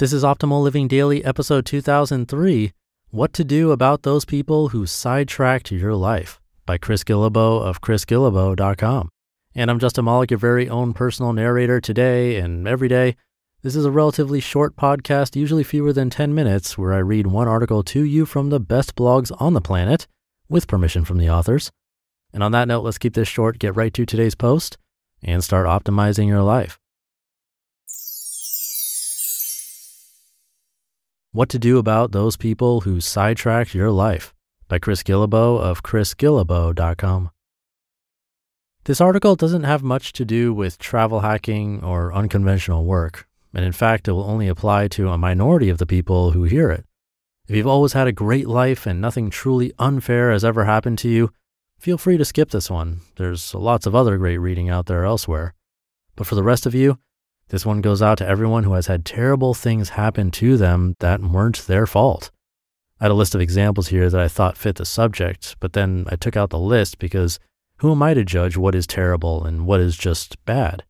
This is Optimal Living Daily, episode 2003 What to Do About Those People Who Sidetracked Your Life by Chris Guillebeau of chrisguillebeau.com. And I'm Justin Malik, your very own personal narrator today and every day. This is a relatively short podcast, usually fewer than 10 minutes, where I read one article to you from the best blogs on the planet with permission from the authors. And on that note, let's keep this short, get right to today's post, and start optimizing your life. What to Do About Those People Who Sidetrack Your Life by Chris Guillebeau of chrisguillebeau.com. This article doesn't have much to do with travel hacking or unconventional work, and in fact, it will only apply to a minority of the people who hear it. If you've always had a great life and nothing truly unfair has ever happened to you, feel free to skip this one. There's lots of other great reading out there elsewhere. But for the rest of you, this one goes out to everyone who has had terrible things happen to them that weren't their fault. I had a list of examples here that I thought fit the subject, but then I took out the list because who am I to judge what is terrible and what is just bad?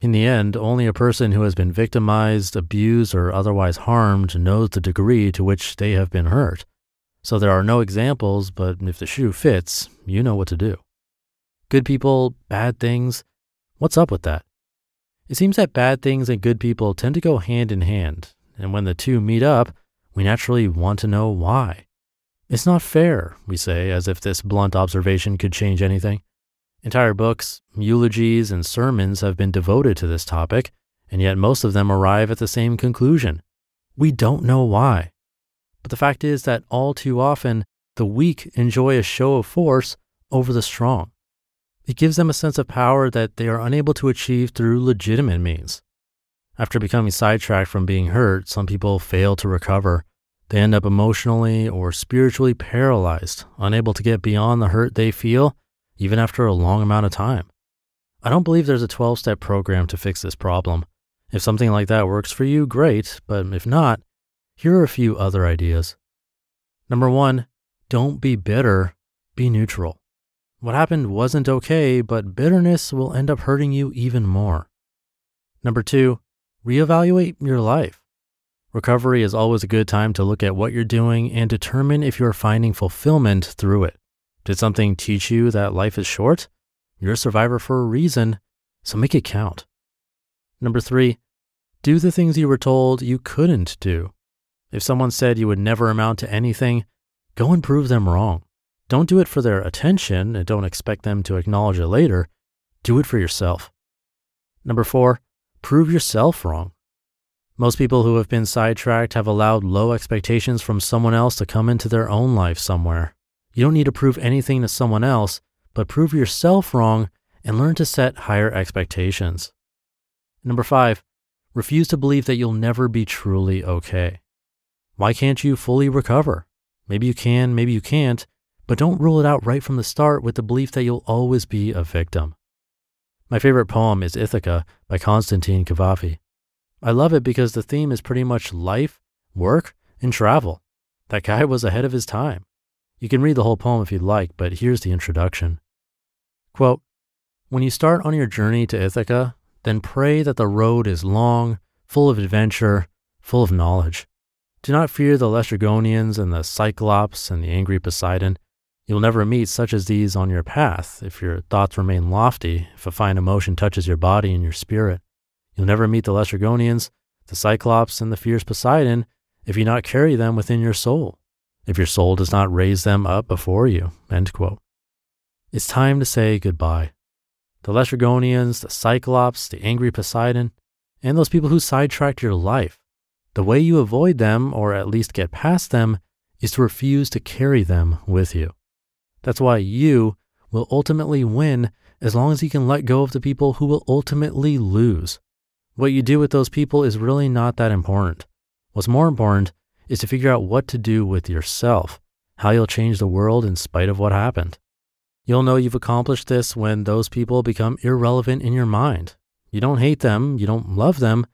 In the end, only a person who has been victimized, abused, or otherwise harmed knows the degree to which they have been hurt. So there are no examples, but if the shoe fits, you know what to do. Good people, bad things, what's up with that? It seems that bad things and good people tend to go hand in hand, and when the two meet up, we naturally want to know why. It's not fair, we say, as if this blunt observation could change anything. Entire books, eulogies, and sermons have been devoted to this topic, and yet most of them arrive at the same conclusion. We don't know why. But the fact is that all too often, the weak enjoy a show of force over the strong. It gives them a sense of power that they are unable to achieve through legitimate means. After becoming sidetracked from being hurt, some people fail to recover. They end up emotionally or spiritually paralyzed, unable to get beyond the hurt they feel, even after a long amount of time. I don't believe there's a 12 step program to fix this problem. If something like that works for you, great, but if not, here are a few other ideas. Number one, don't be bitter, be neutral. What happened wasn't okay, but bitterness will end up hurting you even more. Number two, reevaluate your life. Recovery is always a good time to look at what you're doing and determine if you're finding fulfillment through it. Did something teach you that life is short? You're a survivor for a reason, so make it count. Number three, do the things you were told you couldn't do. If someone said you would never amount to anything, go and prove them wrong. Don't do it for their attention and don't expect them to acknowledge it later. Do it for yourself. Number four, prove yourself wrong. Most people who have been sidetracked have allowed low expectations from someone else to come into their own life somewhere. You don't need to prove anything to someone else, but prove yourself wrong and learn to set higher expectations. Number five, refuse to believe that you'll never be truly okay. Why can't you fully recover? Maybe you can, maybe you can't, but don't rule it out right from the start with the belief that you'll always be a victim. My favorite poem is Ithaca by Constantine Cavafy. I love it because the theme is pretty much life, work, and travel. That guy was ahead of his time. You can read the whole poem if you'd like, but here's the introduction. Quote, when you start on your journey to Ithaca, then pray that the road is long, full of adventure, full of knowledge. Do not fear the Laestrygonians and the Cyclops and the angry Poseidon. You'll never meet such as these on your path if your thoughts remain lofty, if a fine emotion touches your body and your spirit. You'll never meet the Laestrygonians, the Cyclops, and the fierce Poseidon if you not carry them within your soul, if your soul does not raise them up before you. It's time to say goodbye. The Lestrygonians, the Cyclops, the angry Poseidon, and those people who sidetracked your life. The way you avoid them, or at least get past them, is to refuse to carry them with you. That's why you will ultimately win as long as you can let go of the people who will ultimately lose. What you do with those people is really not that important. What's more important is to figure out what to do with yourself, how you'll change the world in spite of what happened. You'll know you've accomplished this when those people become irrelevant in your mind. You don't hate them, you don't love them,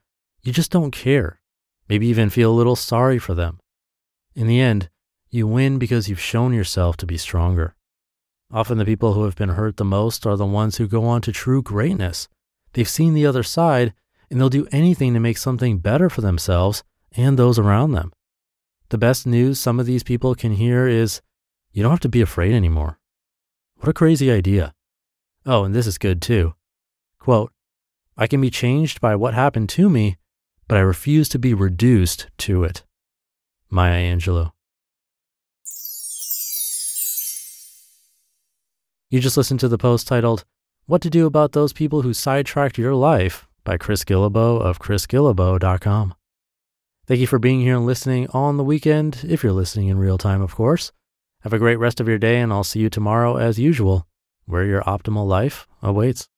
you just don't care. Maybe even feel a little sorry for them. In the end, you win because you've shown yourself to be stronger. Often the people who have been hurt the most are the ones who go on to true greatness. They've seen the other side and they'll do anything to make something better for themselves and those around them. The best news some of these people can hear is you don't have to be afraid anymore. What a crazy idea. Oh, and this is good too. Quote, I can be changed by what happened to me, but I refuse to be reduced to it. Maya Angelou. You just listened to the post titled, What to Do About Those People Who Sidetracked Your Life by Chris Guillebeau of chrisguillebeau.com. Thank you for being here and listening on the weekend, if you're listening in real time, of course. Have a great rest of your day, and I'll see you tomorrow as usual, where your optimal life awaits.